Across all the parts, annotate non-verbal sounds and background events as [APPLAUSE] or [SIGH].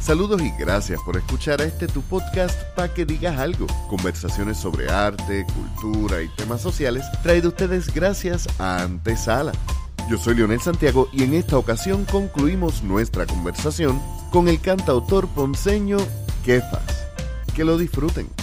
Saludos y gracias por escuchar a este tu podcast para que digas algo. Conversaciones sobre arte, cultura y temas sociales traído ustedes gracias a Antesala. Yo soy Leonel Santiago y en esta ocasión concluimos nuestra conversación con el cantautor ponceño Kefas. Que lo disfruten.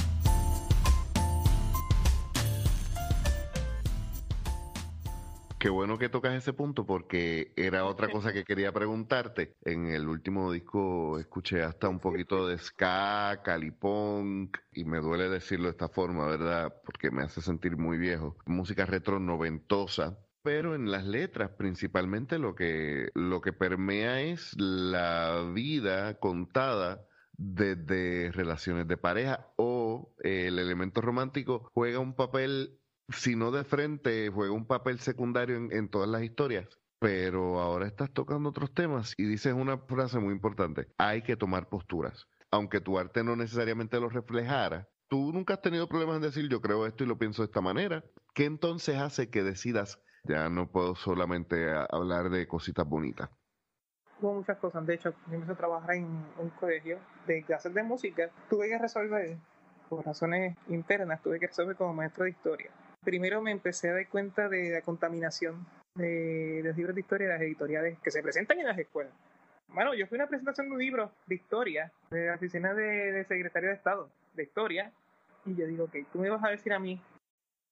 Qué bueno que tocas ese punto porque era otra [LAUGHS] cosa que quería preguntarte. En el último disco escuché hasta un poquito de ska, calipunk, y me duele decirlo de esta forma, ¿verdad? Porque me hace sentir muy viejo. Música retro noventosa, pero en las letras principalmente lo que, lo que permea es la vida contada desde relaciones de pareja o el elemento romántico juega un papel si no de frente, juega un papel secundario en, todas las historias. Pero ahora estás tocando otros temas y dices una frase muy importante. Hay que tomar posturas. Aunque tu arte no necesariamente lo reflejara, tú nunca has tenido problemas en decir yo creo esto y lo pienso de esta manera. ¿Qué entonces hace que decidas ya no puedo solamente hablar de cositas bonitas? Hubo muchas cosas. De hecho, yo empecé a trabajar en un colegio de clases de música. Tuve que resolver, por razones internas, tuve que resolver como maestro de historia primero me empecé a dar cuenta de la contaminación de los libros de historia de las editoriales que se presentan en las escuelas. Bueno, yo fui a una presentación de un libro de historia de la oficina de, secretario de Estado de historia y yo digo, ok, tú me vas a decir a mí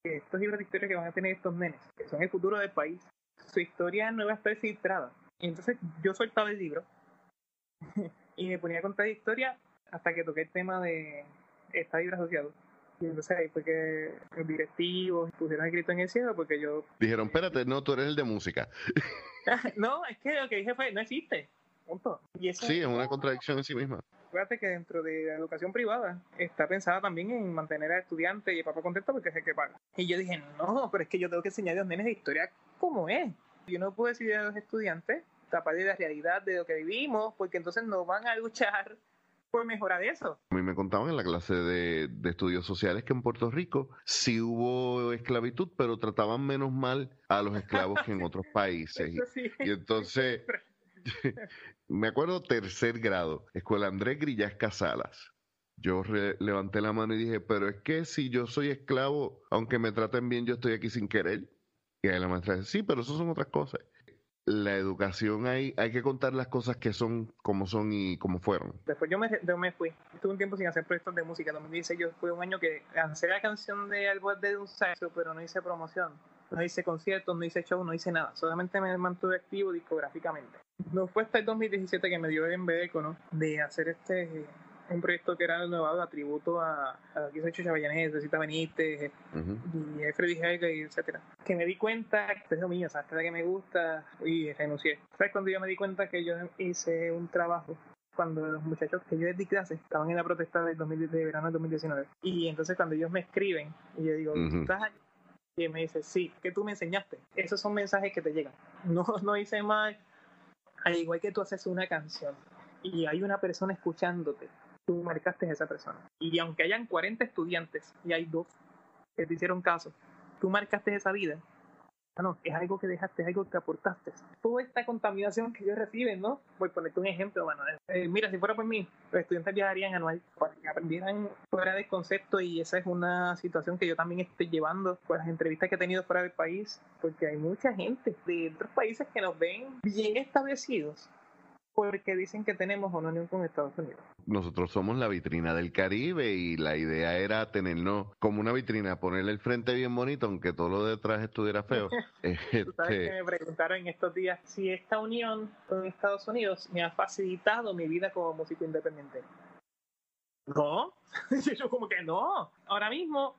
que estos libros de historia que van a tener estos nenes, que son el futuro del país, su historia no va a estar filtrada. Y entonces yo soltaba el libro [LAUGHS] y me ponía a contar historia hasta que toqué el tema de Estadio Asociado y entonces ahí fue que los directivos pusieron escrito en el cielo porque yo... [LAUGHS] Dijeron, espérate, no, tú eres el de música. [LAUGHS] no, es que lo que dije fue, no existe. Punto. Y sí, es una contradicción en sí misma. Fíjate que dentro de la educación privada está pensada también en mantener al estudiante y el papá contento porque es el que paga. Y yo dije, no, pero es que yo tengo que enseñar a los nenes de historia como es. Yo no puedo decir a los estudiantes tapar de la realidad de lo que vivimos porque entonces no van a luchar por mejorar eso. A mí me contaban en la clase de, estudios sociales que en Puerto Rico sí hubo esclavitud, pero trataban menos mal a los esclavos que en [LAUGHS] otros países. y, entonces, [LAUGHS] me acuerdo tercer grado, Escuela Andrés Grillas Casalas. Yo levanté la mano y dije, pero es que si yo soy esclavo, aunque me traten bien, yo estoy aquí sin querer. Y ahí la maestra dice, sí, pero eso son otras cosas la educación hay, hay que contar las cosas que son como son y como fueron. Después yo me, yo me fui, estuve un tiempo sin hacer proyectos de música, 2016 yo fue un año que lancé la canción de Algo de un sexo, pero no hice promoción, no hice conciertos, no hice show, no hice nada, solamente me mantuve activo discográficamente. No fue hasta el 2017 que me dio el embeleco, ¿no? De hacer este un proyecto que era renovado a tributo a, a que hizo Chucha de Cita Benítez y a Freddy Helga y etcétera. Que me di cuenta que es lo mío, ¿sabes? Que me gusta y renuncié. ¿Sabes cuando yo me di cuenta que yo hice un trabajo? Cuando los muchachos que yo les di clases estaban en la protesta del 2000, de verano del 2019. Y entonces cuando ellos me escriben y yo digo, ¿tú estás allí? Y me dice, sí, que tú me enseñaste. Esos son mensajes que te llegan. No, [LAUGHS] no hice mal. Al igual que tú haces una canción y hay una persona escuchándote tú marcaste a esa persona. Y aunque hayan 40 estudiantes y hay dos que te hicieron caso, tú marcaste esa vida. No, es algo que dejaste, es algo que aportaste. Toda esta contaminación que ellos reciben, ¿no? Voy a ponerte un ejemplo, bueno, eh, mira, si fuera por mí, los estudiantes viajarían anual para que aprendieran fuera del concepto y esa es una situación que yo también estoy llevando con las entrevistas que he tenido fuera del país, porque hay mucha gente de otros países que nos ven bien establecidos porque dicen que tenemos una unión con Estados Unidos. Nosotros somos la vitrina del Caribe y la idea era tenernos como una vitrina, ponerle el frente bien bonito, aunque todo lo detrás estuviera feo. [LAUGHS] Tú sabes este que me preguntaron en estos días si esta unión con Estados Unidos me ha facilitado mi vida como músico independiente. No, [LAUGHS] yo como que no. Ahora mismo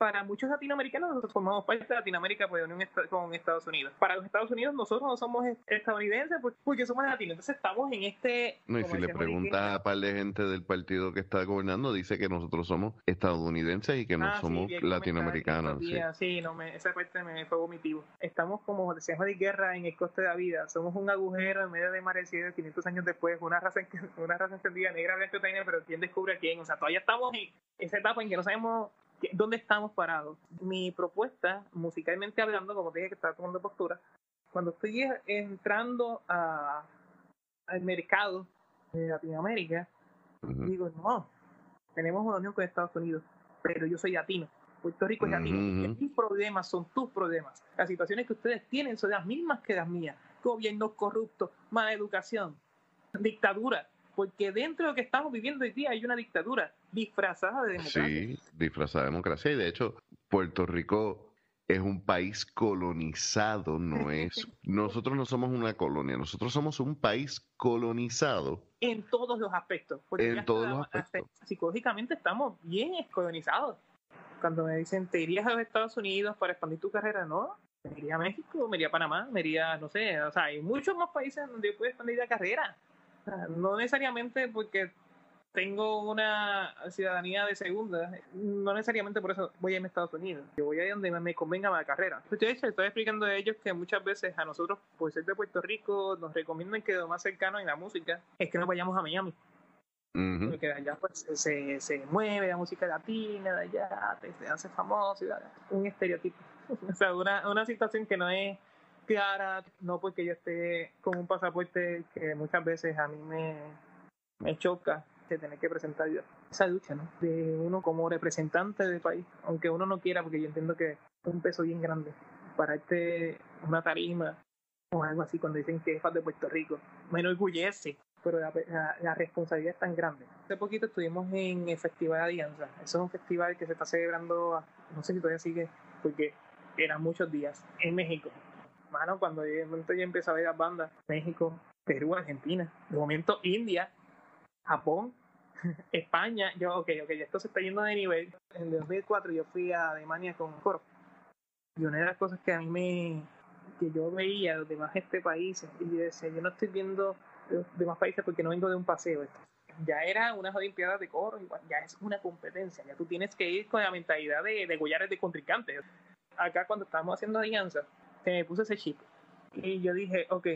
para muchos latinoamericanos nosotros formamos parte de Latinoamérica pues, con Estados Unidos. Para los Estados Unidos nosotros no somos estadounidenses porque somos latinos. Entonces estamos en este... No, y si le preguntas a par de gente del partido que está gobernando, dice que nosotros somos estadounidenses y que no ah, somos latinoamericanos. Sí, no, me, esa parte me fue vomitivo. Estamos como decíamos de guerra en el coste de la vida. Somos un agujero en medio de mar 500 años después, una raza, una raza encendida negra, blanca pero ¿quién descubre a quién? O sea, todavía estamos en esa etapa en que no sabemos ¿Dónde estamos parados? Mi propuesta, musicalmente hablando, como te dije que estaba tomando postura, cuando estoy entrando a, al mercado de Latinoamérica, digo, no, tenemos una unión con Estados Unidos, pero yo soy latino. Puerto Rico es latino. y mis problemas son tus problemas. Las situaciones que ustedes tienen son las mismas que las mías. Gobiernos corruptos, mala educación, dictadura. Porque dentro de lo que estamos viviendo hoy día hay una dictadura disfrazada de democracia. Sí, disfrazada de democracia. Y de hecho, Puerto Rico es un país colonizado, no [LAUGHS] es. Nosotros no somos una colonia, nosotros somos un país colonizado. En todos los aspectos. en todos los aspectos. Psicológicamente estamos bien colonizados. Cuando me dicen, ¿te irías a los Estados Unidos para expandir tu carrera? No, me iría a México, me iría a Panamá, me iría, no sé, o sea, hay muchos más países donde yo puedo expandir la carrera. No necesariamente porque tengo una ciudadanía de segunda, no necesariamente por eso voy a irme a Estados Unidos. Yo voy a donde me convenga la carrera. De hecho, estoy explicando a ellos que muchas veces a nosotros, por ser de Puerto Rico, nos recomiendan que lo más cercano en la música es que nos vayamos a Miami. Porque de allá pues se, se mueve la música latina, de allá se hace famoso, un estereotipo. [LAUGHS] o sea, una, una situación que no es no porque yo esté con un pasaporte que muchas veces a mí me, me choca de tener que presentar esa lucha. De uno como representante del país, aunque uno no quiera, porque yo entiendo que es un peso bien grande para este una tarima o algo así cuando dicen que es de Puerto Rico. Me enorgullece, pero la, responsabilidad es tan grande. Hace poquito estuvimos en el Festival de Alianza. Eso es un festival que se está celebrando, no sé si todavía sigue, porque eran muchos días, en México. Mano, cuando de momento ya empecé a ver las bandas, México, Perú, Argentina, de momento India, Japón, [LAUGHS] España, yo, ok, ok, esto se está yendo de nivel. En el 2004 yo fui a Alemania con coro. Y una de las cosas que a mí me, que yo veía los demás este países, y yo decía, yo no estoy viendo los demás países porque no vengo de un paseo. Ya era unas olimpiadas de coro, ya es una competencia, ya tú tienes que ir con la mentalidad de, de de contrincantes. Acá cuando estábamos haciendo alianza, se me puse ese chip. Y yo dije, ok,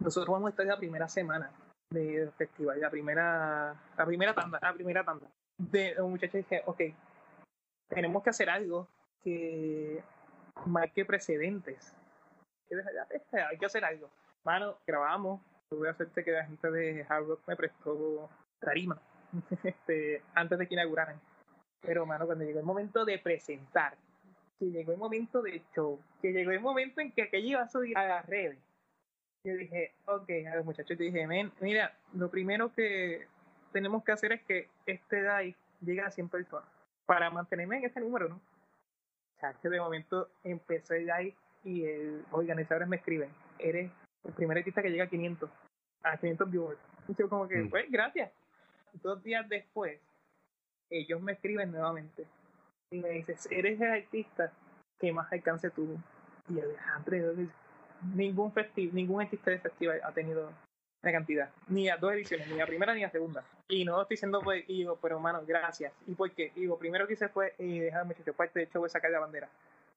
nosotros vamos a estar la primera semana de festival, la primera, la primera tanda, la primera tanda. De un muchacho dije, ok, tenemos que hacer algo que marque precedentes. Hay que hacer algo. Mano, grabamos. Voy a hacerte que la gente de Hard Rock me prestó tarima [LAUGHS] este, antes de que inauguraran. Pero, mano, cuando llegó el momento de presentar, que llegó el momento de show, que llegó el momento en que aquello iba a subir a las redes, yo dije, ok, a los muchachos, te dije, mira, lo primero que tenemos que hacer es que este live llegue a 100 personas para mantenerme en ese número, ¿no? O sea, que de momento empecé el live y el organizadores me escriben, eres el primer artista que llega a 500, a 500 viewers. Y yo como que, mm. pues, gracias. Dos días después, ellos me escriben nuevamente y me dicen, eres el artista que más alcance tuvo. Y dije, ningún festival, ningún artista de festival ha tenido la cantidad, ni a dos ediciones, ni a primera ni a segunda. Y no estoy diciendo, pues, y digo, pero hermano, gracias. ¿Y por qué? Y primero que hice fue, y dejar muchachos, parte de show es sacar la bandera.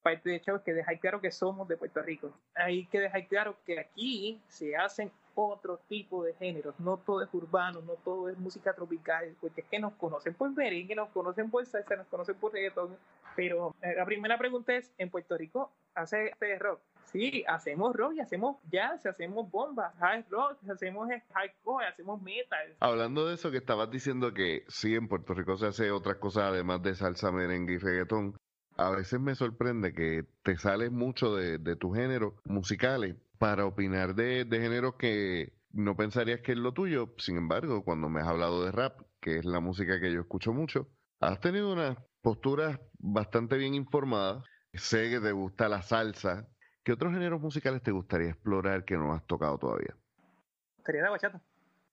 Parte de show es que dejar claro que somos de Puerto Rico. Hay que dejar claro que aquí se hacen otro tipo de géneros, no todo es urbano, no todo es música tropical, porque es que nos conocen por merengue, nos conocen por salsa, nos conocen por reggaeton, pero eh, la primera pregunta es, ¿en Puerto Rico hace este rock? Sí, hacemos rock y hacemos jazz, hacemos bombas, hard rock, hacemos hardcore, hacemos metal. Hablando de eso que estabas diciendo que sí, en Puerto Rico se hace otras cosas además de salsa, merengue y reggaetón, a veces me sorprende que te sales mucho de, de tus géneros musicales para opinar de, de géneros que no pensarías que es lo tuyo. Sin embargo, cuando me has hablado de rap, que es la música que yo escucho mucho, has tenido unas posturas bastante bien informadas. Sé que te gusta la salsa. ¿Qué otros géneros musicales te gustaría explorar que no has tocado todavía? Quería la bachata.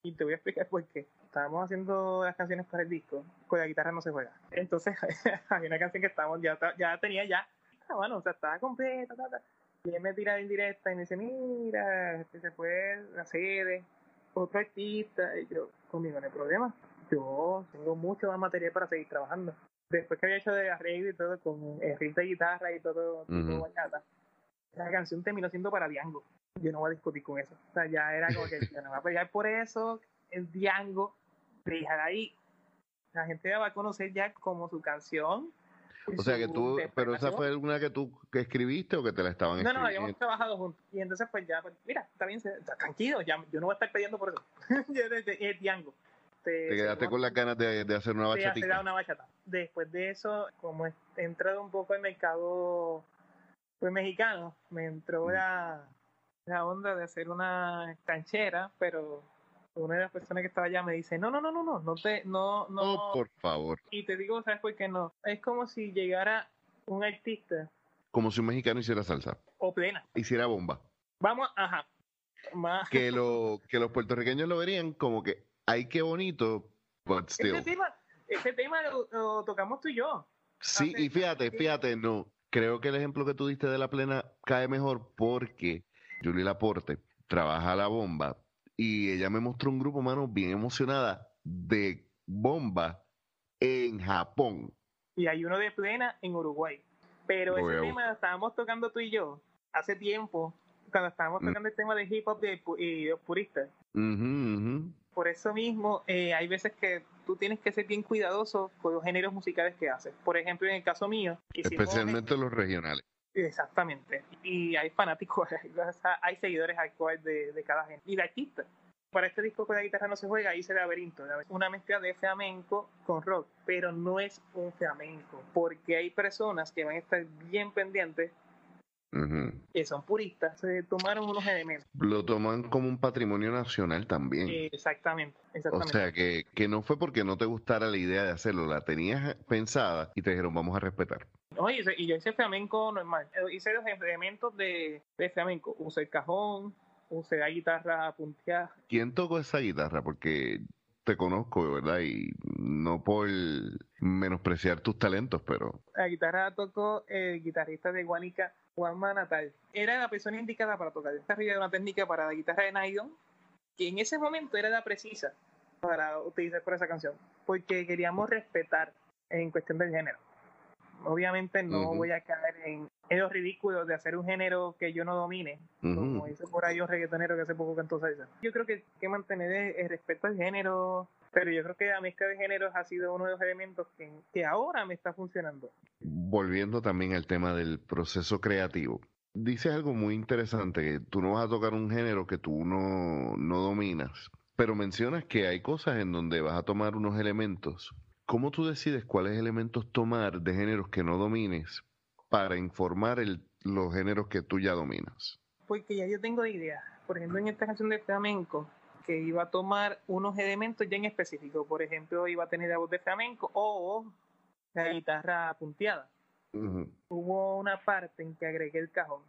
Y te voy a explicar por qué. Estábamos haciendo las canciones para el disco, con la guitarra no se juega. Entonces, [LAUGHS] hay una canción que estábamos, ya, ya tenía ya, ah, bueno, o sea, estaba completa, y él me tira de indirecta y me dice, mira, este se fue la sede, otro artista, y yo, conmigo no hay problema, yo tengo mucho más material para seguir trabajando. Después que había hecho de arreglo y todo, con el riff de guitarra y todo, uh la canción terminó siendo para Diango. Yo no voy a discutir con eso. O sea, ya era como que yo no voy a pelear por eso, el Diango, dejar ahí. La gente va a conocer ya como su canción O sea que tú, pero esa fue alguna que tú que escribiste o que te la estaban escribiendo. No, no, habíamos trabajado juntos. Y entonces, pues ya, pues, mira, está bien, tranquilo, ya, yo no voy a estar pidiendo por eso. [LAUGHS] es Diango. Te, quedaste con las ganas de, de hacer una bachata. una bachata. Después de eso, como he entrado un poco en el mercado pues, mexicano, me entró mm. la, la onda de hacer una canchera, pero una de las personas que estaba allá me dice, no, no, no, no, no, no te, no, no. Oh, por favor. Y te digo, ¿sabes por qué no? Es como si llegara un artista. Como si un mexicano hiciera salsa. O plena. Hiciera bomba. Vamos, ajá. Que, [LAUGHS] lo, que los puertorriqueños lo verían como que, ay, qué bonito, but still. Ese tema, ese tema lo, tocamos tú y yo. Sí, y fíjate, fíjate, no. Creo que el ejemplo que tú diste de la plena cae mejor porque Julie Laporte trabaja la bomba y ella me mostró un grupo, mano, bien emocionada de bomba en Japón. Y hay uno de plena en Uruguay. Pero ese tema lo estábamos tocando tú y yo hace tiempo, cuando estábamos mm. tocando el tema de hip hop y de puristas. Por eso mismo, eh, hay veces que tú tienes que ser bien cuidadoso con los géneros musicales que haces. Por ejemplo, en el caso mío. Especialmente los regionales. Exactamente. Y hay fanáticos, [LAUGHS] hay seguidores actuales de, de cada género. Y de artistas. Para este disco con la guitarra no se juega, hice Laberinto, una mezcla de flamenco con rock, pero no es un flamenco, porque hay personas que van a estar bien pendientes que son puristas, se tomaron unos elementos. Lo toman como un patrimonio nacional también. exactamente, exactamente. O sea, que, que no fue porque no te gustara la idea de hacerlo, la tenías pensada y te dijeron vamos a respetar. Oye, y yo hice flamenco normal, eh, hice los elementos de, de flamenco, usé el cajón, usé la guitarra punteada. ¿Quién tocó esa guitarra? Porque te conozco, ¿verdad? Y no por menospreciar tus talentos, pero... La guitarra tocó el guitarrista de Guanica, Juanma Natal. Era la persona indicada para tocar. Esta era una técnica para la guitarra de nylon, que en ese momento era la precisa para utilizar por esa canción, porque queríamos respetar en cuestión del género. Obviamente no voy a caer en, los ridículos de hacer un género que yo no domine, como dice por ahí un reggaetonero que hace poco cantó salsa. Yo creo que hay que mantener el respeto al género, pero yo creo que la mezcla de géneros ha sido uno de los elementos que, que ahora me está funcionando. Volviendo también al tema del proceso creativo. Dices algo muy interesante, que tú no vas a tocar un género que tú no, no dominas, pero mencionas que hay cosas en donde vas a tomar unos elementos ¿Cómo tú decides cuáles elementos tomar de géneros que no domines para informar el, los géneros que tú ya dominas? Porque ya yo tengo idea. Por ejemplo, en esta canción de flamenco, que iba a tomar unos elementos ya en específico. Por ejemplo, iba a tener la voz de flamenco o la guitarra punteada. Hubo una parte en que agregué el cajón.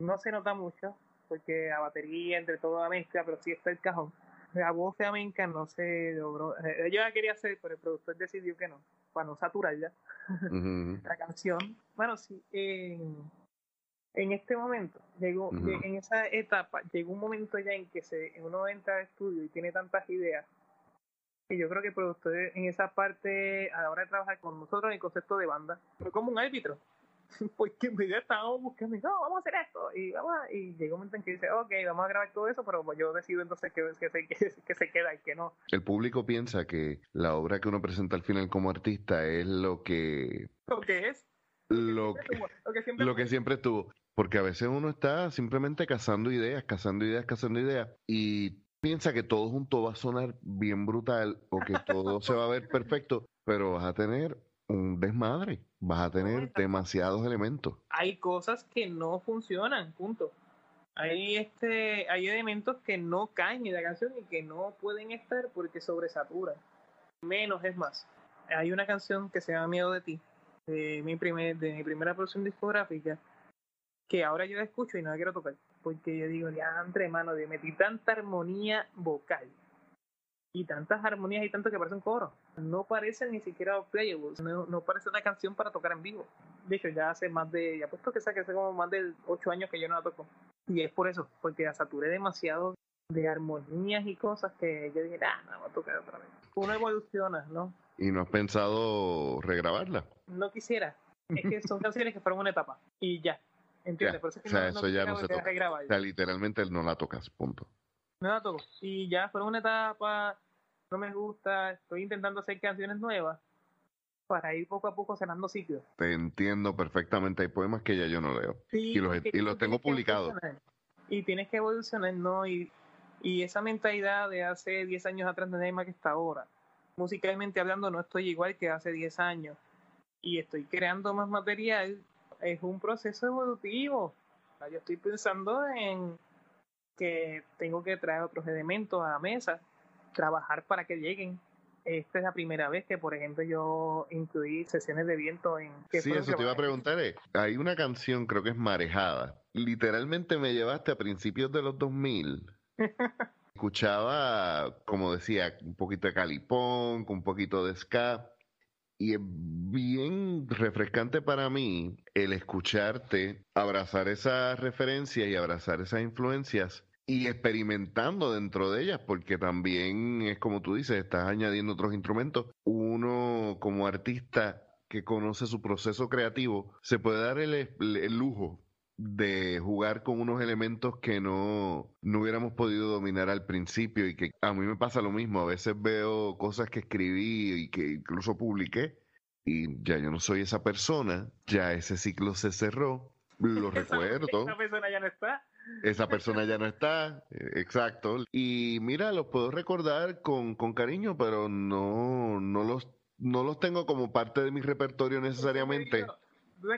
No se nota mucho, porque la batería entre toda la mezcla, pero sí está el cajón la voz flamenca no se logró. Eh, yo la quería hacer, pero el productor decidió que no, para no saturar ya la canción. Bueno, sí, en, en este momento, llegó, en esa etapa, llegó un momento ya en que se, uno entra al estudio y tiene tantas ideas que yo creo que el productor en esa parte, a la hora de trabajar con nosotros en el concepto de banda, fue como un árbitro [LAUGHS] porque en realidad estábamos buscando, no, vamos a hacer esto, y vamos y llegó un momento en que dice, ok, vamos a grabar todo eso, pero yo decido entonces que, que, se, [LAUGHS] que, se queda y que no. El público piensa que la obra que uno presenta al final como artista es lo que... Lo que es. Lo que, lo que, siempre, estuvo. Porque a veces uno está simplemente cazando ideas, cazando ideas, cazando ideas, y piensa que todo junto va a sonar bien brutal o que todo se va a ver [LAUGHS] perfecto, pero vas a tener un desmadre. Vas a tener demasiados elementos. Hay cosas que no funcionan, punto. Hay este, hay elementos que no caen en la canción y que no pueden estar porque sobresaturan. Menos es más. Hay una canción que se llama Miedo de ti, de mi primer, de mi primera producción discográfica, que ahora yo la escucho y no la quiero tocar. Porque yo digo, ya entre mano, metí tanta armonía vocal y tantas armonías y tanto que parece un coro. No parece ni siquiera playables, no, no, parece una canción para tocar en vivo. De hecho, ya hace más de, ya puesto que hace como más de ocho años que yo no la toco. Y es por eso, porque la saturé demasiado de armonías y cosas que yo dije, ah, no, voy a tocar otra vez. Uno evoluciona, ¿no? ¿Y no has pensado regrabarla? No quisiera. Es que son canciones que fueron una etapa y ya. ¿Entiendes? Por eso que o sea, eso ya no se toca. O sea, literalmente no la tocas, punto no todo. Y ya fue una etapa, no me gusta, estoy intentando hacer canciones nuevas, para ir poco a poco cerrando ciclos. Te entiendo perfectamente. Hay poemas que ya yo no leo. y los, y los tengo publicados. Y tienes que evolucionar, ¿no? Y, y esa mentalidad de hace 10 años atrás no es más que está ahora. Musicalmente hablando, no estoy igual que hace 10 años. Y estoy creando más material. Es un proceso evolutivo. Yo estoy pensando en que tengo que traer otros elementos a la mesa, trabajar para que lleguen esta es la primera vez que, por ejemplo, yo incluí sesiones de viento en... sí, eso te iba a preguntar. Eh. Hay una canción, creo que es Marejada. Literalmente me llevaste a principios de los 2000. [LAUGHS] Escuchaba, como decía, un poquito de calipón, un poquito de ska. Y es bien refrescante para mí el escucharte, abrazar esas referencias y abrazar esas influencias y experimentando dentro de ellas, porque también es como tú dices, estás añadiendo otros instrumentos. Uno como artista que conoce su proceso creativo, se puede dar el, lujo de jugar con unos elementos que no, no hubiéramos podido dominar al principio y que a mí me pasa lo mismo, a veces veo cosas que escribí y que incluso publiqué y ya yo no soy esa persona, ya ese ciclo se cerró, lo [LAUGHS] recuerdo. Esa persona ya no está esa persona ya no está, eh, exacto. Y mira, los puedo recordar con, con cariño, pero no, no, los, no los tengo como parte de mi repertorio necesariamente.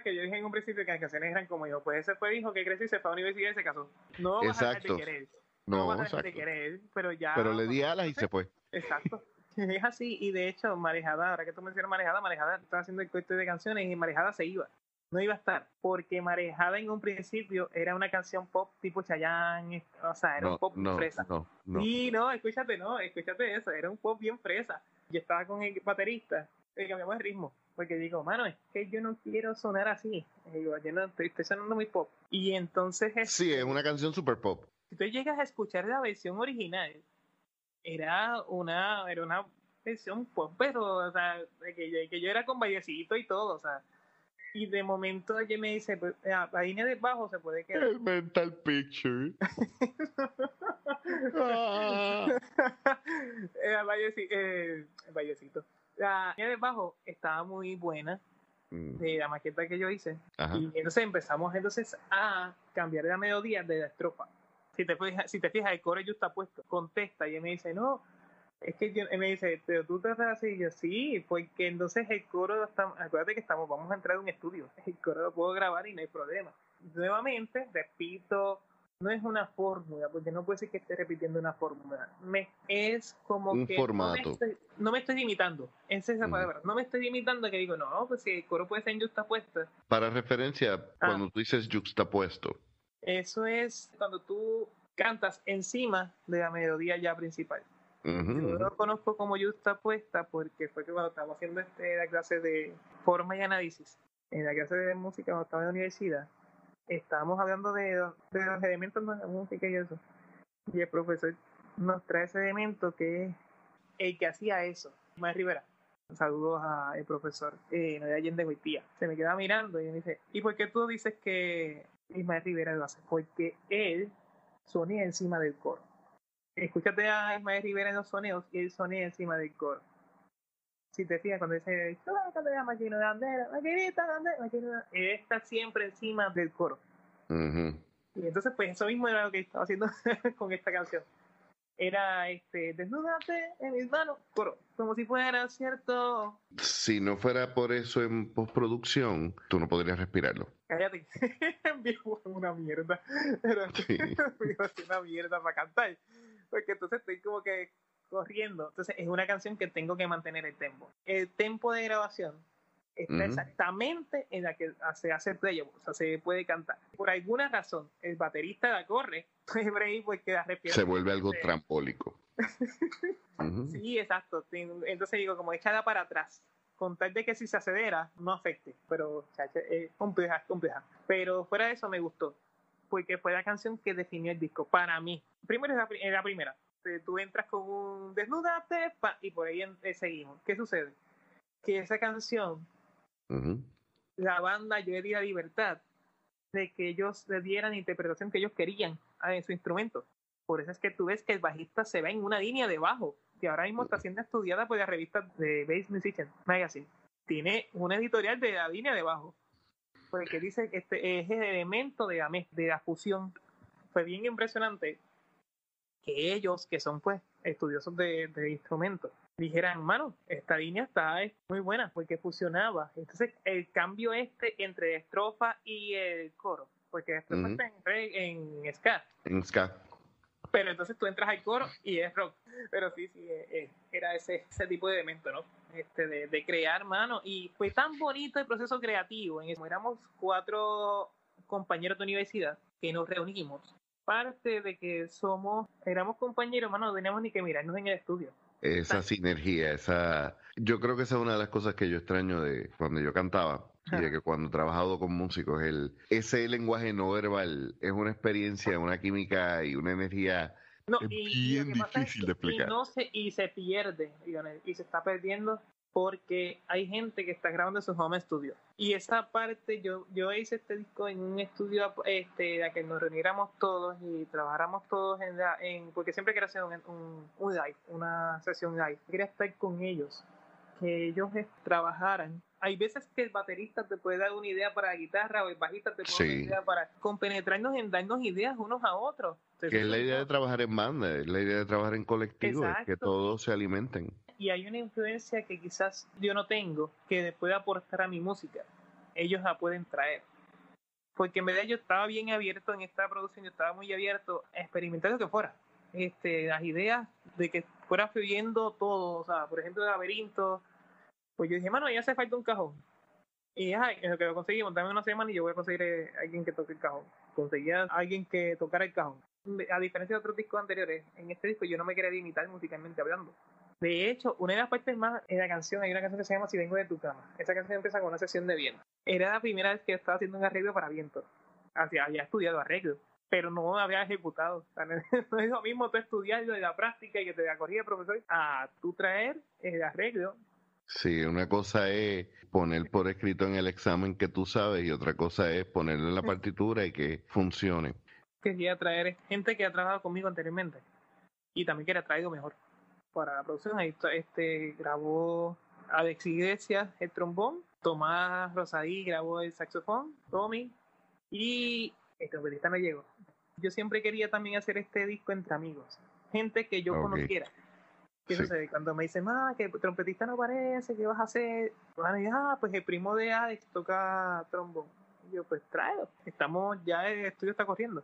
Que yo dije en un principio que las canciones eran como yo, pues ese fue hijo que creció y se fue a la universidad y se casó. No vas exacto. a de querer. No, vas a de querer, pero ya. Pero le di alas y se fue. Exacto. [LAUGHS] Es así, y de hecho, Marejada, ahora que tú mencionas Marejada, Marejada estaba haciendo el coste de canciones y Marejada se iba no iba a estar, porque Marejada en un principio era una canción pop tipo Chayanne, o sea, era un pop fresa. No, no. Y no, escúchate, no, escúchate eso, era un pop bien fresa. Yo estaba con el baterista y cambiamos de ritmo, porque digo, mano, es que yo no quiero sonar así. digo, yo no estoy, sonando muy pop. Y entonces... sí, es una canción super pop. Si tú llegas a escuchar la versión original, era una, era una versión pop, pero, o sea, que, que yo era con vallecito y todo, o sea y de momento ella me dice, pues, la línea de bajo se puede quedar. El mental picture. [LAUGHS] ah. el, vallecito. La línea de bajo estaba muy buena mm. de la maqueta que yo hice. Y entonces empezamos entonces a cambiar la melodía de la estrofa. Si te fijas, si te fijas el coro ya está puesto, contesta y él me dice, no, es que yo, él me dice, pero tú te haces así, y yo sí, porque entonces el coro, está, acuérdate que estamos, vamos a entrar a un estudio, [LAUGHS] el coro lo puedo grabar y no hay problema. Nuevamente, repito, no es una fórmula, porque no puede ser que esté repitiendo una fórmula. Me, es como un que formato. No me, estoy, imitando, esa es esa palabra. No me estoy imitando que digo, no, pues si el coro puede ser juxtapuesto. Para referencia, ah. cuando tú dices juxtapuesto. Eso es cuando tú cantas encima de la melodía ya principal. Yo lo conozco como justa puesta porque fue que cuando estábamos haciendo este, la clase de forma y análisis, en la clase de música cuando estaba en la universidad, estábamos hablando de, de los elementos de la música y eso. Y el profesor nos trae ese elemento que es el que hacía eso, Ismael Rivera. Saludos al profesor eh, de Allende Goitía. Se me queda mirando y me dice, ¿y por qué tú dices que Ismael Rivera lo hace? Porque él sonía encima del coro escúchate a Ismael Rivera en los sonidos y él sonía encima del coro. Si te fijas, cuando dice, de bandera, maquinita de bandera, él está siempre encima del coro. Y entonces, pues eso mismo era lo que estaba haciendo [LAUGHS] con esta canción. Era, este, desnúdate en mis manos, coro, como si fuera cierto. Si no fuera por eso en postproducción, tú no podrías respirarlo. Cállate, [LAUGHS] vivo una mierda. Era [LAUGHS] una mierda para cantar porque entonces estoy como que corriendo. Entonces es una canción que tengo que mantener el tempo. El tempo de grabación está exactamente en la que se hace el play, o sea, se puede cantar. Por alguna razón, el baterista la corre, [LAUGHS] porque la Se vuelve algo trampólico. [LAUGHS] Sí, exacto. Entonces digo, como echada para atrás. Con tal de que si se acelera, no afecte. Pero, es compleja, es compleja. Pero fuera de eso me gustó porque fue la canción que definió el disco para mí. Primero es la, primera. Tú entras con un desnudate y por ahí eh, seguimos. ¿Qué sucede? Que esa canción, la banda yo le di la libertad de que ellos le dieran la interpretación que ellos querían en su instrumento. Por eso es que tú ves que el bajista se ve en una línea de bajo, que ahora mismo está siendo estudiada por la revista de Bass Musician Magazine tiene una editorial de la línea debajo. Porque dice que este es el elemento de la, de la fusión. Fue bien impresionante que ellos, que son pues estudiosos de, de instrumentos, dijeran, mano, esta línea está muy buena porque fusionaba. Entonces, el cambio este entre estrofa y el coro, porque estrofa está en, en ska. En ska. Pero entonces tú entras al coro y es rock. Pero sí, sí, eh, eh, era ese, ese tipo de elemento, ¿no? Este, de, de crear, mano. Y fue tan bonito el proceso creativo. En eso éramos cuatro compañeros de universidad que nos reunimos. Parte de que somos, éramos compañeros, mano, no teníamos ni que mirarnos en el estudio esa sinergia, esa... Yo creo que esa es una de las cosas que yo extraño de cuando yo cantaba y de que cuando he trabajado con músicos, el, ese lenguaje no verbal es una experiencia, una química y una energía bien difícil de explicar. Y, no se, y se pierde, y se está perdiendo porque hay gente que está grabando en su home studio. Y esa parte, yo, yo hice este disco en un estudio este, a que nos reuniéramos todos y trabajáramos todos en, en porque siempre quería hacer un, un, un, live, una sesión live. Quería estar con ellos, que ellos trabajaran. Hay veces que el baterista te puede dar una idea para la guitarra o el bajista te puede dar una idea para compenetrarnos en darnos ideas unos a otros. Que es la idea de trabajar en banda, es la idea de trabajar en colectivo, que todos se alimenten y hay una influencia que quizás yo no tengo que pueda aportar a mi música. Ellos la pueden traer. Porque en verdad yo estaba bien abierto en esta producción, yo estaba muy abierto a experimentar lo que fuera. Este, las ideas de que fuera fluyendo todo, o sea, por ejemplo, el laberinto, pues yo dije, mano, ya hace falta un cajón. Y ay, lo que lo conseguimos, dame una semana y yo voy a conseguir a eh, alguien que toque el cajón. Conseguía a alguien que tocara el cajón. A diferencia de otros discos anteriores, en este disco yo no me quería limitar musicalmente hablando. De hecho, una de las partes más en la canción, hay una canción que se llama Si vengo de tu cama. Esa canción empieza con una sesión de viento. Era la primera vez que estaba haciendo un arreglo para viento. Había, había estudiado arreglo, pero no había ejecutado. [LAUGHS] no es lo mismo tú estudiarlo de la práctica y que te corrija el profesor a tú traer el arreglo. Sí, una cosa es poner por escrito en el examen que tú sabes y otra cosa es ponerlo en la partitura y que funcione. Quería traer gente que ha trabajado conmigo anteriormente y también que era traído mejor para la producción. Ahí este, grabó Alex Iglesias el trombón, Tomás Rosadí grabó el saxofón, Tommy, y el trompetista no llegó. Yo siempre quería también hacer este disco entre amigos, gente que yo conociera. Cuando me dicen, ah, que el trompetista no aparece, ¿qué vas a hacer? Bueno, ah, pues el primo de Alex toca trombón. Y yo, pues tráelo. Estamos, ya el estudio está corriendo.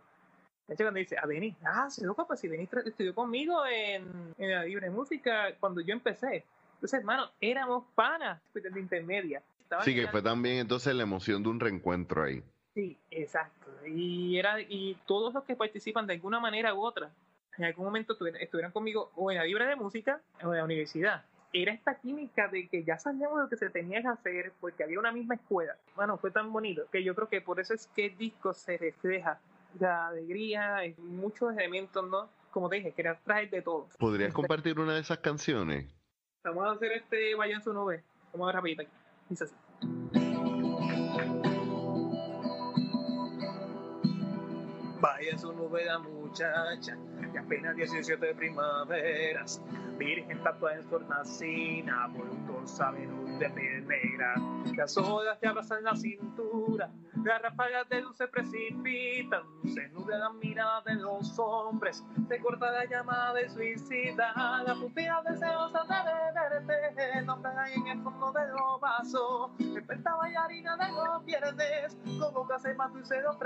De hecho, cuando dice, a Denis, ah, sí, loco, pues si Denis estudió conmigo en, en la libre música cuando yo empecé. Entonces, hermano, éramos panas de intermedia. sí, que fue también entonces la emoción de un reencuentro ahí. Sí, exacto. Y, era, y todos los que participan de alguna manera u otra, en algún momento estuvieran conmigo o en la libre de música o en la universidad. Era esta química de que ya sabíamos lo que se tenía que hacer porque había una misma escuela. Bueno, fue tan bonito que yo creo que por eso es que el disco se refleja la alegría, muchos elementos, ¿no? Como te dije, quería traer de todo. ¿Podrías compartir una de esas canciones? Vamos a hacer este Vaya en su nube. Vamos a ver rapidito aquí. Dice así. Vaya su nube la muchacha, que apenas 17 primaveras, virgen tatuada en su hornacina, dorsal de piel negra. Las olas te abrazan la cintura, las ráfagas de luz se precipitan, se nubla la mirada de los hombres, te corta la llamada de suicida, la pupila deseosa de verte, no ahí en el fondo de los vasos, experta bailarina de los viernes, con boca se mató y se lo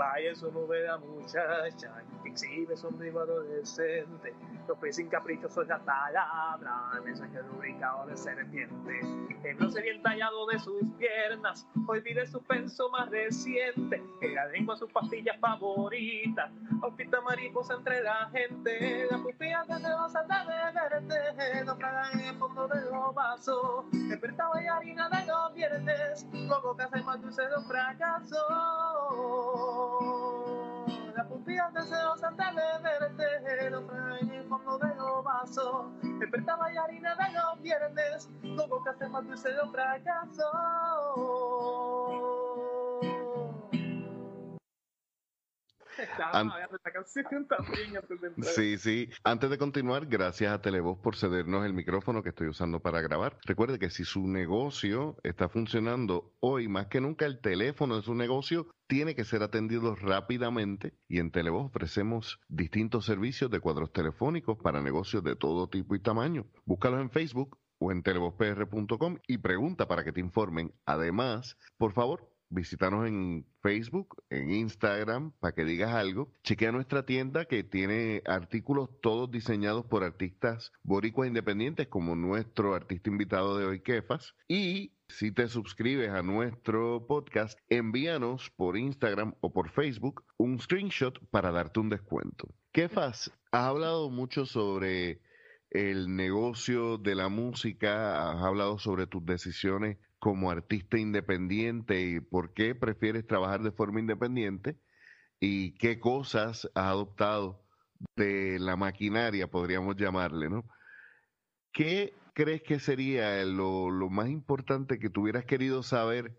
Vaya su novela muchacha, que exhibe su adolescente, los pies caprichosos la palabra, mensaje lubricado de serpiente. El bronce bien tallado de sus piernas, olvide su penso más reciente, la lengua su pastilla favorita, hospita mariposa entre la gente, la pupila que te vas a verte, no en el fondo de los vasos, desperta bailarina de los viernes, luego que hace más dulce de un fracaso. La pupila deseosa de verte, no en el fondo de los vasos, desperta bailarina de los viernes, luego que más dulce de un fracaso. Sí, sí. Antes de continuar, gracias a Televoz por cedernos el micrófono que estoy usando para grabar. Recuerde que si su negocio está funcionando hoy más que nunca, el teléfono de su negocio tiene que ser atendido rápidamente y en Televoz ofrecemos distintos servicios de cuadros telefónicos para negocios de todo tipo y tamaño. Búscalos en Facebook o en televozpr.com y pregunta para que te informen. Además, por favor, visítanos en Facebook, en Instagram, para que digas algo. Chequea nuestra tienda que tiene artículos todos diseñados por artistas boricuas independientes, como nuestro artista invitado de hoy, Kefas. Y si te suscribes a nuestro podcast, envíanos por Instagram o por Facebook un screenshot para darte un descuento. Kefas, has hablado mucho sobre el negocio de la música, has hablado sobre tus decisiones como artista independiente y por qué prefieres trabajar de forma independiente y qué cosas has adoptado de la maquinaria, podríamos llamarle, ¿no? ¿Qué crees que sería lo, más importante que tuvieras querido saber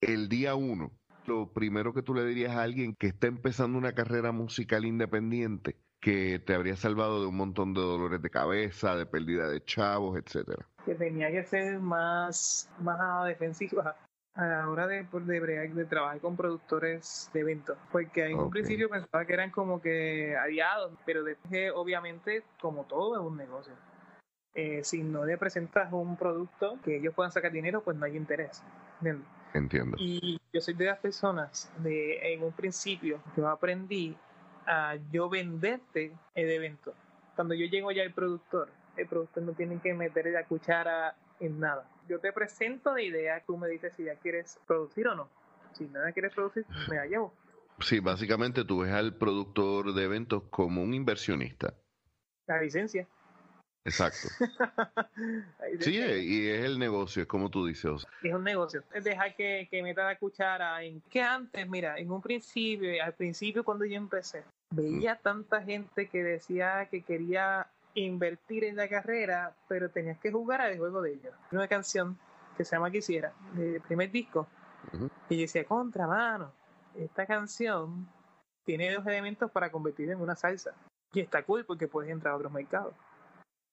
el día uno? Lo primero que tú le dirías a alguien que está empezando una carrera musical independiente que te habría salvado de un montón de dolores de cabeza, de pérdida de chavos, etcétera. Que tenía que ser más, más defensiva a la hora de, de, de trabajar con productores de eventos. Porque en un principio pensaba que eran como que aliados, pero después obviamente como todo es un negocio. Eh, si no le presentas un producto que ellos puedan sacar dinero, pues no hay interés. Entiendo. Y yo soy de las personas de en un principio yo aprendí a yo venderte el evento. Cuando yo llego ya al productor, el productor no tiene que meter la cuchara en nada. Yo te presento la idea, tú me dices si ya quieres producir o no. Si nada quieres producir, me la llevo. Sí, básicamente tú ves al productor de eventos como un inversionista. La licencia. Exacto. [LAUGHS] sí, y es el negocio, es como tú dices. Es un negocio. Es dejar que, que meta la cuchara en que antes, mira, en un principio, al principio cuando yo empecé, veía tanta gente que decía que quería invertir en la carrera, pero tenías que jugar al juego de ellos. Una canción que se llama Quisiera, del primer disco, y yo decía, contra mano, esta canción tiene dos elementos para convertir en una salsa. Y está cool porque puedes entrar a otros mercados.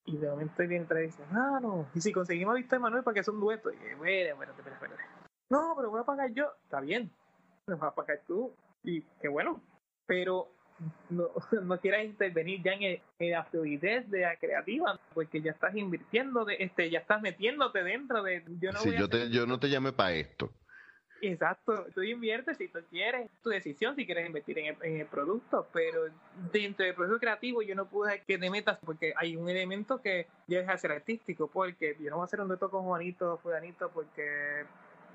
Y de momento viene otra y dice, ah, no, y si conseguimos a Víctor Manuel para que sea un dueto. Y yo, bueno, espérate, espérate, espérate. No, pero voy a pagar yo. Está bien, me vas a pagar tú. Y qué bueno. Pero no, [LAUGHS] no quieras intervenir ya en, la fluidez de la creativa, porque ya estás invirtiendo, de, este, ya estás metiéndote dentro de... Yo no, yo, te, yo no te llamé para esto. Exacto, tú inviertes si tú quieres, tu decisión si quieres invertir en el, producto, pero dentro del proceso creativo yo no pude que te metas porque hay un elemento que ya de ser artístico, porque yo no voy a hacer un dueto con Juanito Fulanito porque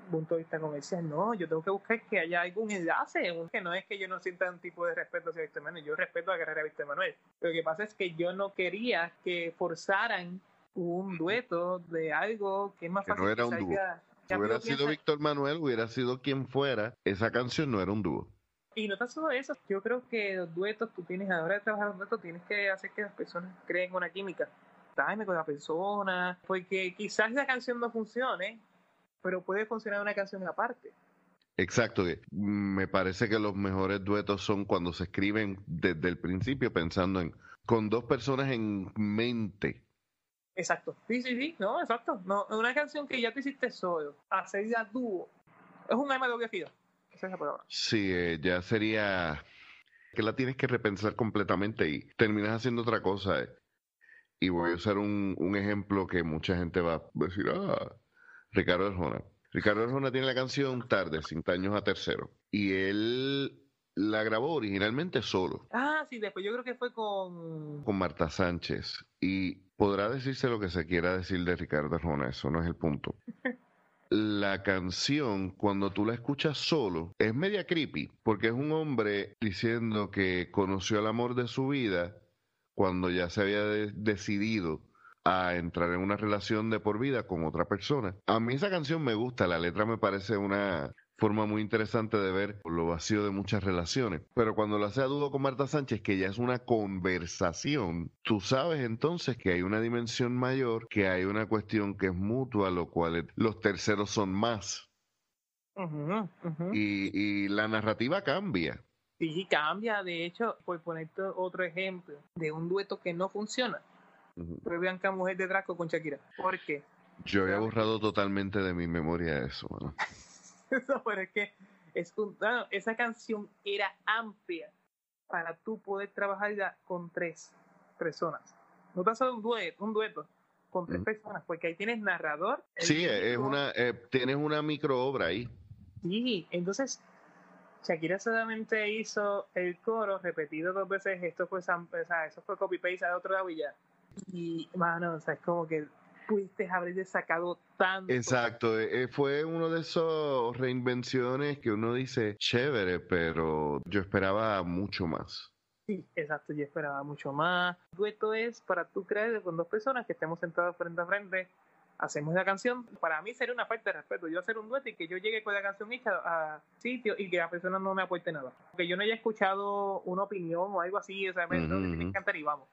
punto de vista comercial, no, yo tengo que buscar que haya algún enlace, que no es que yo no sienta un tipo de respeto hacia Víctor Manuel, yo respeto a la carrera de Víctor Manuel. Lo que pasa es que yo no quería que forzaran un dueto de algo que es más fácil. No era un dúo. Si hubiera sido Víctor Manuel, hubiera sido quien fuera, esa canción no era un dúo. Y no tan solo eso, yo creo que los duetos, tú tienes, a la hora de trabajar un dueto, tienes que hacer que las personas creen una química. Time con la persona, porque quizás la canción no funcione, pero puede funcionar una canción aparte. Exacto, me parece que los mejores duetos son cuando se escriben desde el principio pensando en con dos personas en mente. Exacto, sí, sí, sí, no, exacto. No, una canción que ya te hiciste solo, hacerla dúo, es un arma de filo. Esa es la palabra. Sí, eh, ya sería que la tienes que repensar completamente y terminas haciendo otra cosa. Eh. Y voy a usar un, un ejemplo que mucha gente va a decir, ah, Ricardo Arjona. Ricardo Arjona tiene la canción Tarde, cinco años a tercero. Y él la grabó originalmente solo. Ah, sí, después yo creo que fue con... Con Marta Sánchez. Y podrá decirse lo que se quiera decir de Ricardo Arjona, eso no es el punto. [LAUGHS] la canción, cuando tú la escuchas solo, es media creepy, porque es un hombre diciendo que conoció el amor de su vida cuando ya se había decidido a entrar en una relación de por vida con otra persona. A mí esa canción me gusta, la letra me parece una forma muy interesante de ver lo vacío de muchas relaciones. Pero cuando lo hace a dudo con Marta Sánchez, que ya es una conversación, tú sabes entonces que hay una dimensión mayor, que hay una cuestión que es mutua, lo cual los terceros son más. Y, y la narrativa cambia. Sí, cambia. De hecho, por ponerte otro ejemplo de un dueto que no funciona, fue Bianca Mujer de Draco con Shakira. ¿Por qué? Yo había borrado totalmente de mi memoria eso, bueno. [LAUGHS] pero es que es esa canción era amplia para tú poder trabajar con tres personas. No te solo un dueto, un dueto con tres personas, porque ahí tienes narrador. Sí, es una, eh, tienes una micro obra ahí. Sí, entonces Shakira solamente hizo el coro repetido dos veces, esto fue, o sea, eso fue copy-paste de otro lado y ya. Y, mano, o sea, es como que pudiste haber sacado tanto. Exacto, eh, fue uno de esos reinvenciones que uno dice chévere, pero yo esperaba mucho más. Sí, exacto, yo esperaba mucho más. Dueto es para tú creer con dos personas que estemos sentados frente a frente hacemos la canción, para mí sería una falta de respeto yo hacer un dueto y que yo llegue con la canción hecha a sitio y que la persona no me aporte nada. Que yo no haya escuchado una opinión o algo así, o sea, me, encantaría y vamos.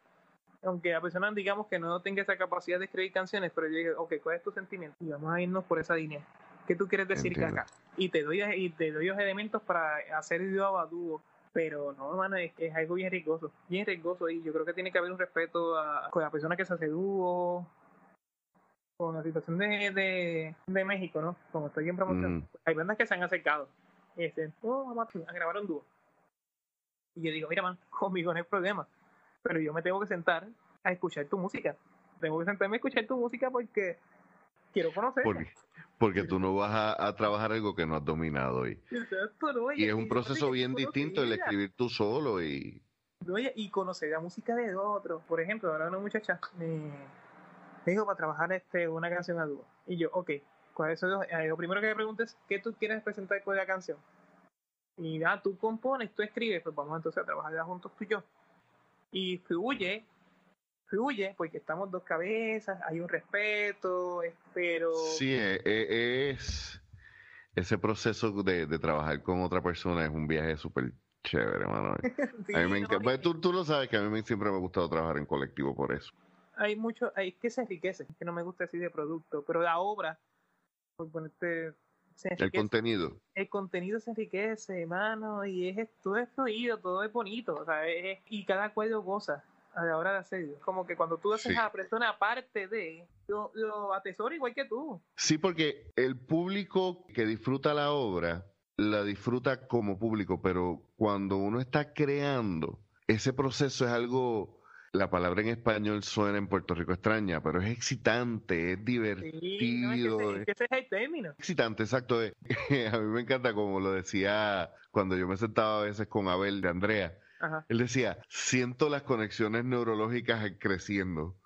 Aunque la persona digamos que no tenga esa capacidad de escribir canciones, pero yo llegue, ok, ¿cuál es tu sentimiento? Y vamos a irnos por esa línea. ¿Qué tú quieres decir acá? Y te doy y te doy los elementos para hacer el a dúo pero no, hermano, es, es, algo bien riesgoso, bien riesgoso y yo creo que tiene que haber un respeto a, con la persona que se hace dúo, con la situación de, de, México, ¿no? Como estoy en promoción, mm. hay bandas que se han acercado y dicen, oh, vamos a grabar un dúo. Y yo digo, mira, man, [LAUGHS] conmigo no hay problema, pero yo me tengo que sentar a escuchar tu música. Tengo que sentarme a escuchar tu música porque quiero conocer. Porque, tú no vas a, trabajar algo que no has dominado. Y, y es un proceso bien distinto el escribir tú solo y... y conocer la música de otro. Por ejemplo, ahora una muchacha me dijo para trabajar este, una canción a dúo. Y yo, ok, ¿cuáles son eh, lo primero que me preguntes es, ¿qué tú quieres presentar con la canción? Y ah, tú compones, tú escribes, pues vamos entonces a trabajar juntos tú y yo. Y fluye, fluye, porque estamos dos cabezas, hay un respeto, pero... Sí, eh, eh, es... Ese proceso de, de trabajar con otra persona es un viaje súper chévere, hermano. [LAUGHS] a mí me encanta. Pues, tú, tú lo sabes que a mí siempre me ha gustado trabajar en colectivo por eso hay mucho, hay que se enriquece, que no me gusta decir de producto, pero la obra, por ponerte, el contenido. El contenido se enriquece, hermano, y es, todo es fluido, todo es bonito, o sea, y cada cuadro goza a la hora de hacerlo. Como que cuando tú haces a la persona aparte de, lo, lo atesora igual que tú. Sí, porque el público que disfruta la obra, la disfruta como público, pero cuando uno está creando, ese proceso es algo la palabra en español suena en Puerto Rico extraña, pero es excitante, es divertido. es, que ese, es el término. Excitante, exacto. [LAUGHS] a mí me encanta como lo decía cuando yo me sentaba a veces con Abel de Andrea. Él decía, siento las conexiones neurológicas creciendo.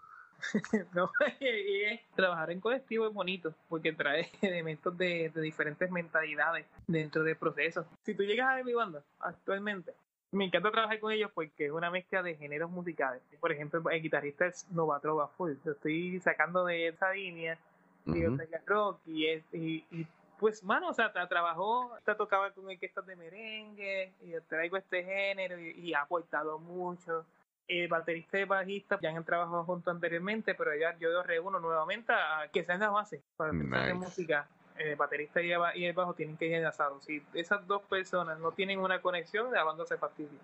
[LAUGHS] no, [LAUGHS] y, trabajar en colectivo es bonito porque trae elementos de, de diferentes mentalidades dentro del proceso. Si tú llegas a ver mi banda actualmente, me encanta trabajar con ellos porque es una mezcla de géneros musicales. Por ejemplo, el guitarrista es Nova Trova Full. Yo estoy sacando de esa línea y rock y, y, pues, mano, o sea, trabajó, te tocaba con orquestas de merengue y traigo este género y, ha aportado mucho. El baterista y bajista ya han trabajado juntos anteriormente, pero ya yo los reúno nuevamente a que sean la base para hacer música el baterista y el bajo tienen que ir enlazados. Si esas dos personas no tienen una conexión, la banda se fastidia.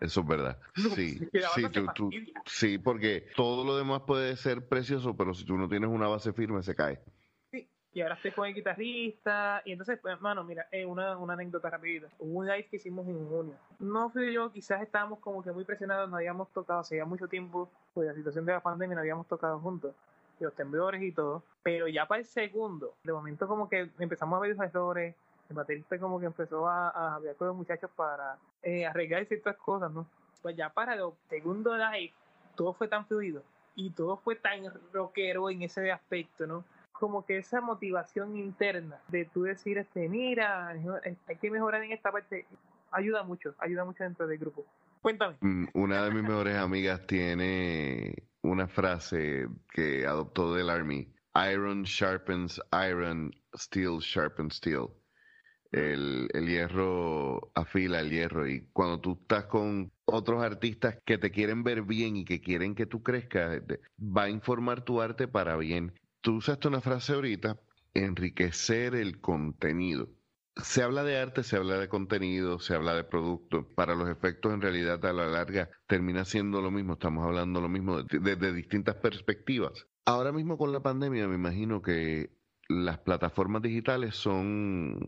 Eso es verdad. [LAUGHS] Sí, sí, sí, porque todo lo demás puede ser precioso, pero si tú no tienes una base firme, se cae. Sí, y ahora estoy con el guitarrista. Y entonces, pues, hermano, mira, eh, una, una anécdota rapidita. Hubo un live que hicimos en junio. No fui yo, quizás estábamos como que muy presionados, no habíamos tocado, hacía mucho tiempo, pues la situación de la pandemia no habíamos tocado juntos los temblores y todo, pero ya para el segundo, de momento como que empezamos a ver errores, el baterista como que empezó a, a hablar con los muchachos para eh, arreglar ciertas cosas, ¿no? Pues ya para el segundo live, todo fue tan fluido y todo fue tan rockero en ese aspecto, ¿no? Como que esa motivación interna de tú decir, este, mira, hay que mejorar en esta parte, ayuda mucho, ayuda mucho dentro del grupo. Cuéntame. Mm, una de mis mejores amigas tiene una frase que adoptó del Army. Iron sharpens iron, steel sharpens steel. El, el, hierro afila el hierro y cuando tú estás con otros artistas que te quieren ver bien y que quieren que tú crezcas, va a informar tu arte para bien. Tú usaste una frase ahorita, enriquecer el contenido. Se habla de arte, se habla de contenido, se habla de producto. Para los efectos, en realidad, a la larga, termina siendo lo mismo. Estamos hablando lo mismo desde distintas perspectivas. Ahora mismo con la pandemia, me imagino que las plataformas digitales son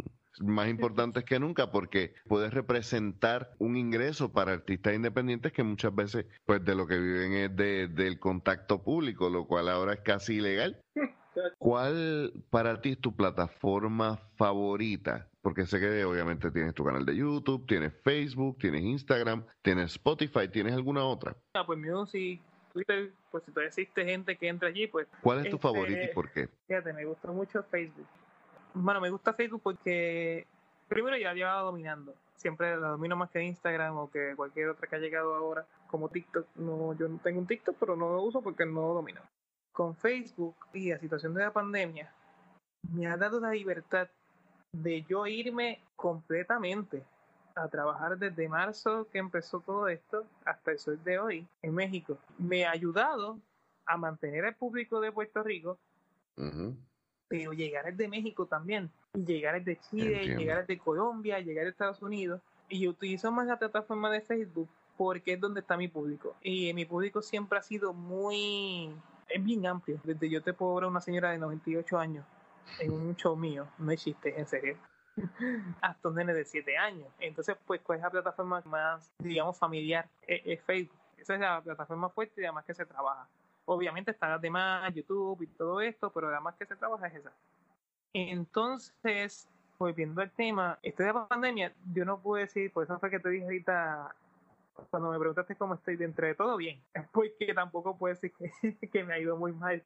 más importantes que nunca porque puedes representar un ingreso para artistas independientes que muchas veces pues de lo que viven es de, del contacto público, lo cual ahora es casi ilegal. [LAUGHS] ¿Cuál para ti es tu plataforma favorita? Porque sé que obviamente tienes tu canal de YouTube, tienes Facebook, tienes Instagram, tienes Spotify, ¿tienes alguna otra? Ah, pues Music, Twitter, pues si todavía existe gente que entra allí, pues... ¿Cuál es tu este, favorita y por qué? Fíjate, me gusta mucho Facebook. Bueno, me gusta Facebook porque primero ya llevaba dominando. Siempre la domino más que Instagram o que cualquier otra que ha llegado ahora, como TikTok. No, yo no tengo un TikTok, pero no lo uso porque no lo domino. Con Facebook y la situación de la pandemia, me ha dado la libertad de yo irme completamente a trabajar desde marzo que empezó todo esto hasta el sol de hoy en México. Me ha ayudado a mantener el público de Puerto Rico, pero llegar desde México también, llegar desde Chile, llegar desde Colombia, llegar a Estados Unidos. Y yo utilizo más la plataforma de Facebook porque es donde está mi público. Y mi público siempre ha sido muy, es bien amplio. Desde yo te puedo ver a una señora de 98 años en un show mío, no existe, en serio [LAUGHS] hasta un nene de 7 años. Entonces, pues, ¿cuál es la plataforma más, digamos, familiar? Es, Facebook. Esa es la plataforma fuerte y además que se trabaja. Obviamente están las demás, YouTube y todo esto, pero además que se trabaja es esa. Entonces, volviendo al tema, esto de la pandemia, yo no puedo decir, por eso fue que te dije ahorita, cuando me preguntaste cómo estoy dentro de todo, bien, [LAUGHS] porque tampoco puedo decir [LAUGHS] que, me ha ido muy mal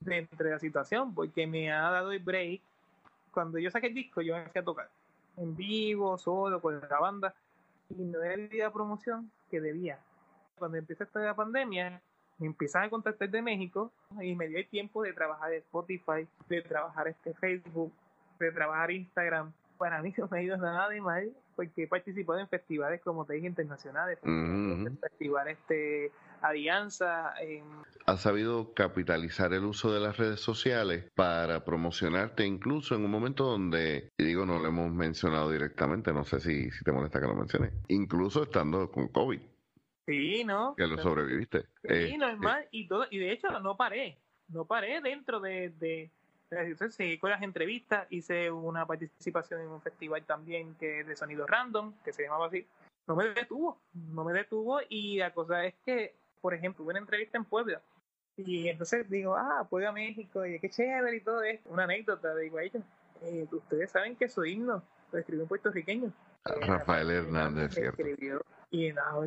dentro de la situación, porque me ha dado el break cuando yo saqué el disco, yo me fui a tocar en vivo, solo, con la banda, y no era el día de promoción que debía. Cuando empieza esta la pandemia, me empiezan a contactar de México y me dio el tiempo de trabajar Spotify, de trabajar este Facebook, de trabajar Instagram. Para mí no me ha ido nada de mal porque he participado en festivales, como te dije, internacionales, en festivales este, Alianza. En... Has sabido capitalizar el uso de las redes sociales para promocionarte, incluso en un momento donde, y digo, no lo hemos mencionado directamente, no sé si, si te molesta que lo mencione, incluso estando con COVID. Sí, ¿no? Que lo sobreviviste. Sí, eh, normal. Eh. Y, todo, y de hecho no paré, no paré dentro de, de, seguí con las entrevistas, hice una participación en un festival también que de sonido random, que se llamaba así. No me detuvo, no me detuvo y la cosa es que por ejemplo, hubo una entrevista en Puebla. Y entonces digo, ah, Puebla, México, y qué chévere y todo esto. Una anécdota, digo a ellos, eh, ustedes saben que su himno lo escribió un puertorriqueño. Ah, Rafael Hernández, ¿cierto? Escribió, y no,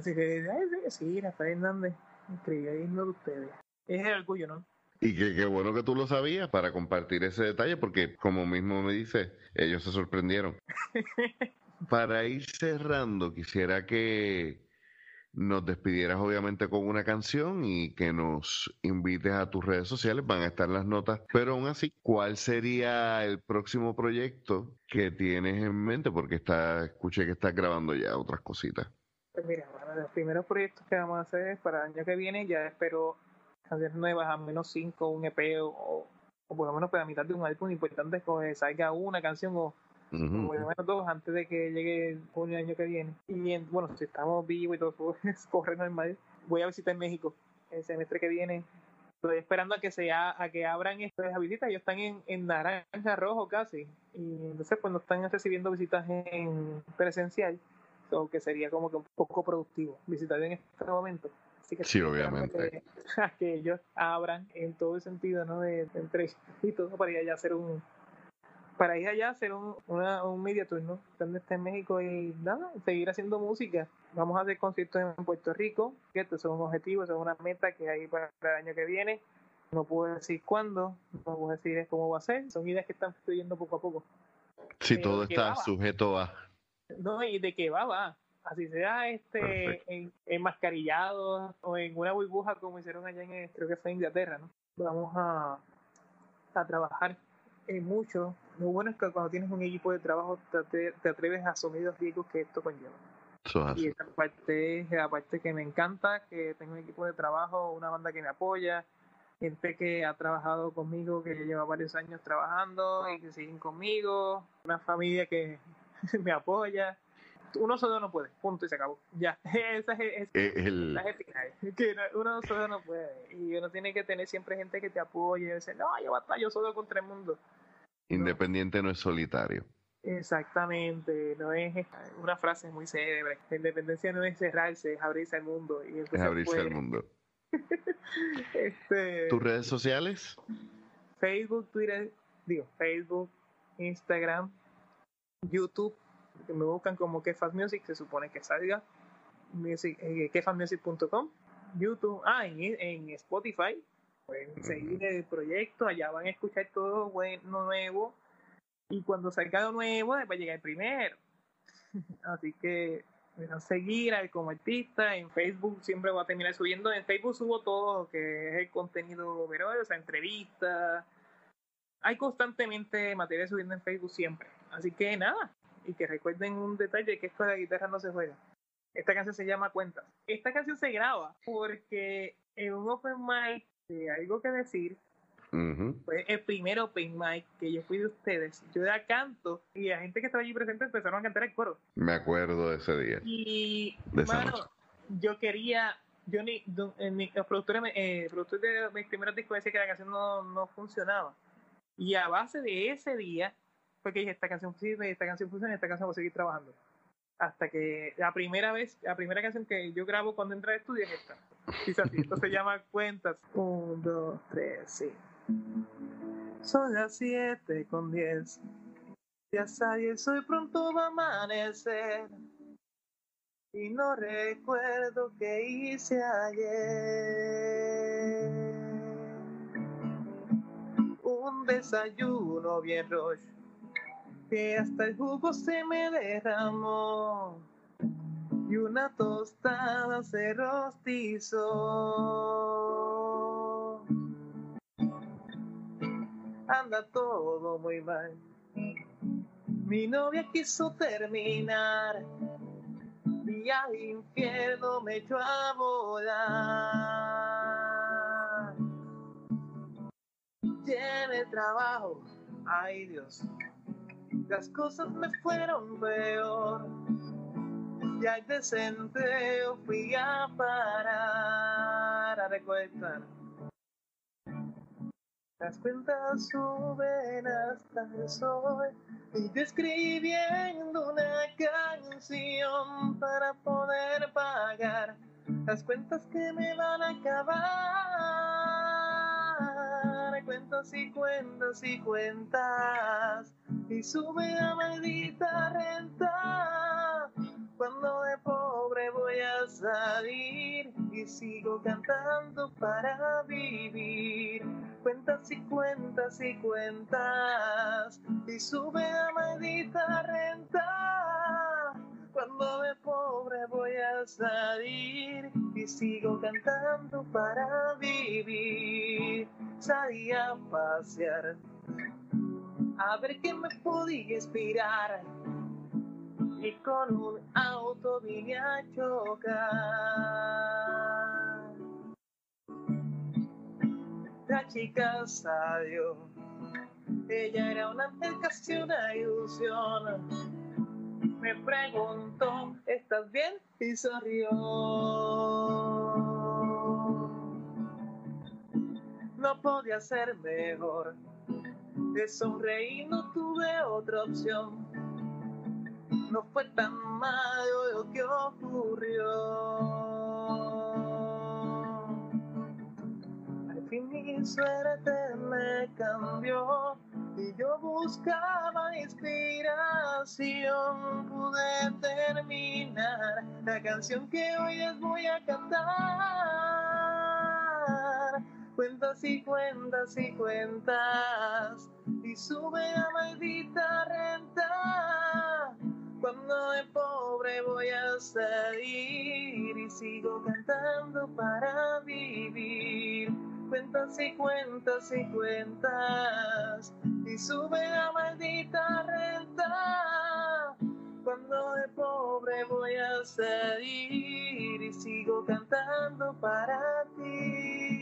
sí, Rafael Hernández escribió el himno de ustedes. Es el orgullo, ¿no? Y qué bueno que tú lo sabías para compartir ese detalle, porque como mismo me dice, ellos se sorprendieron. [LAUGHS] para ir cerrando, quisiera que nos despidieras obviamente con una canción y que nos invites a tus redes sociales, van a estar las notas, pero aún así, ¿cuál sería el próximo proyecto que tienes en mente? Porque está, escuché que estás grabando ya otras cositas. Pues mira, bueno, los primeros proyectos que vamos a hacer es para el año que viene, ya espero canciones nuevas, a menos cinco, un EP o, o por lo menos para mitad de un álbum importante que salga una canción o Uh por lo menos dos antes de que llegue el junio del año que viene. Y bueno, si estamos vivos y todo [LAUGHS] corre normal, voy a visitar México el semestre que viene. Estoy esperando a que sea, a que abran estas visitas. Ellos están en, en naranja rojo casi. Y entonces pues no están recibiendo visitas en presencial. So, que sería como que un poco productivo visitar en este momento. Así que sí, obviamente. Que, [LAUGHS] que ellos abran en todo el sentido, ¿no? De, de y todo para ir allá a hacer un, para ir allá hacer un, una, un media tour, ¿no? Donde esté en México y nada, seguir haciendo música. Vamos a hacer conciertos en Puerto Rico, que estos son objetivos, son una meta que hay para el año que viene. No puedo decir cuándo, no puedo decir cómo va a ser, son ideas que están fluyendo poco a poco. Si todo está sujeto a... No, y de qué va, va. Así sea este en, enmascarillado o en una burbuja como hicieron allá en, creo que fue en Inglaterra, ¿no? Vamos a, a trabajar mucho. Lo bueno es que cuando tienes un equipo de trabajo te, atreves a asumir los riesgos que esto conlleva. y esa parte es la parte que me encanta, que tengo un equipo de trabajo, una banda que me apoya, gente que ha trabajado conmigo, que lleva varios años trabajando y que siguen conmigo, una familia que [LAUGHS] me apoya. Uno solo no puede, punto y se acabó. Ya, [LAUGHS] ese es, el, final. [LAUGHS] Que no- uno solo no puede. Y uno tiene que tener siempre gente que te apoye. Y decir, no, yo batallo solo contra el mundo. independiente no es solitario. Exactamente, no es una frase muy célebre. La independencia no es cerrarse, es abrirse al mundo. Y Es abrirse al mundo. [LAUGHS] Este, ¿Tus redes sociales? Facebook, Twitter, digo, Facebook, Instagram, YouTube, que me buscan como Kefas Music, se supone que salga, music, eh, kefasmusic.com, YouTube, ah, en, en Spotify, pueden seguir el proyecto, allá van a escuchar todo bueno nuevo, y cuando salga lo nuevo, va a llegar el primero. [LAUGHS] Así que bueno, seguir al como artista en Facebook siempre voy a terminar subiendo. En Facebook subo todo lo que es el contenido overall, o sea entrevistas. Hay constantemente material subiendo en Facebook siempre. Así que nada y que recuerden un detalle que esto de la guitarra no se juega esta canción se llama Cuentas esta canción se graba porque en un open mic de algo que decir Ujú. fue el primer open mic que yo fui de ustedes yo era canto y la gente que estaba allí presente empezaron a cantar el coro Me acuerdo de ese día. y, De esa mano, noche. yo quería, yo ni, du- eh, los productores, eh, productores de mis primeros discos decían que la canción no, no funcionaba. Y a base de ese día, fue que dije, esta canción sirve, esta canción funciona, esta canción voy a seguir trabajando. Hasta que la primera vez, la primera canción que yo grabo cuando entré al estudio es esta. Dice así, esto se [LAUGHS] llama Cuentas. Un, dos, tres, sí. Son las siete con diez. Ya sabes, hoy pronto va a amanecer. Y no recuerdo qué hice ayer. Un desayuno bien roche, que hasta el jugo se me derramó. Y una tostada se rostizó. Anda todo muy mal. Mi novia quiso terminar y al infierno me echó a volar. Tiene trabajo, ay Dios, las cosas me fueron peor. Y al desempleo fui a parar a recortar. Las cuentas suben hasta el sol y escribiendo una canción para poder pagar las cuentas que me van a acabar. Cuentas y cuentas y cuentas y sube la maldita renta. Cuando de pobre voy a salir y sigo cantando para vivir. Cuentas y cuentas y cuentas y sube la maldita renta. Cuando de pobre voy a salir y sigo cantando para vivir. Salí a pasear a ver qué me podía inspirar y con un auto vine a chocar. La chica salió, ella era un ángel casi una ilusión. Me preguntó, ¿estás bien? Y sonrió. No podía ser mejor. De sonreír no tuve otra opción no fue tan malo lo que ocurrió. Fin mi suerte me cambió y yo buscaba inspiración. Pude terminar la canción que hoy les voy a cantar. Cuentas y cuentas y cuentas y sube la maldita renta. Cuando de pobre voy a salir y sigo cantando para vivir cuentas y cuentas y cuentas y sube la maldita renta. Cuando de pobre voy a salir y sigo cantando para ti.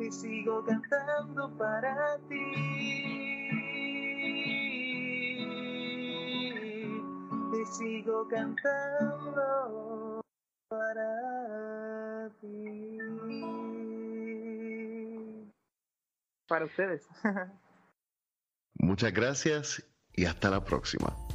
Y sigo cantando para ti. y sigo cantando para ti. Para ustedes. [LAUGHS] Muchas gracias y hasta la próxima.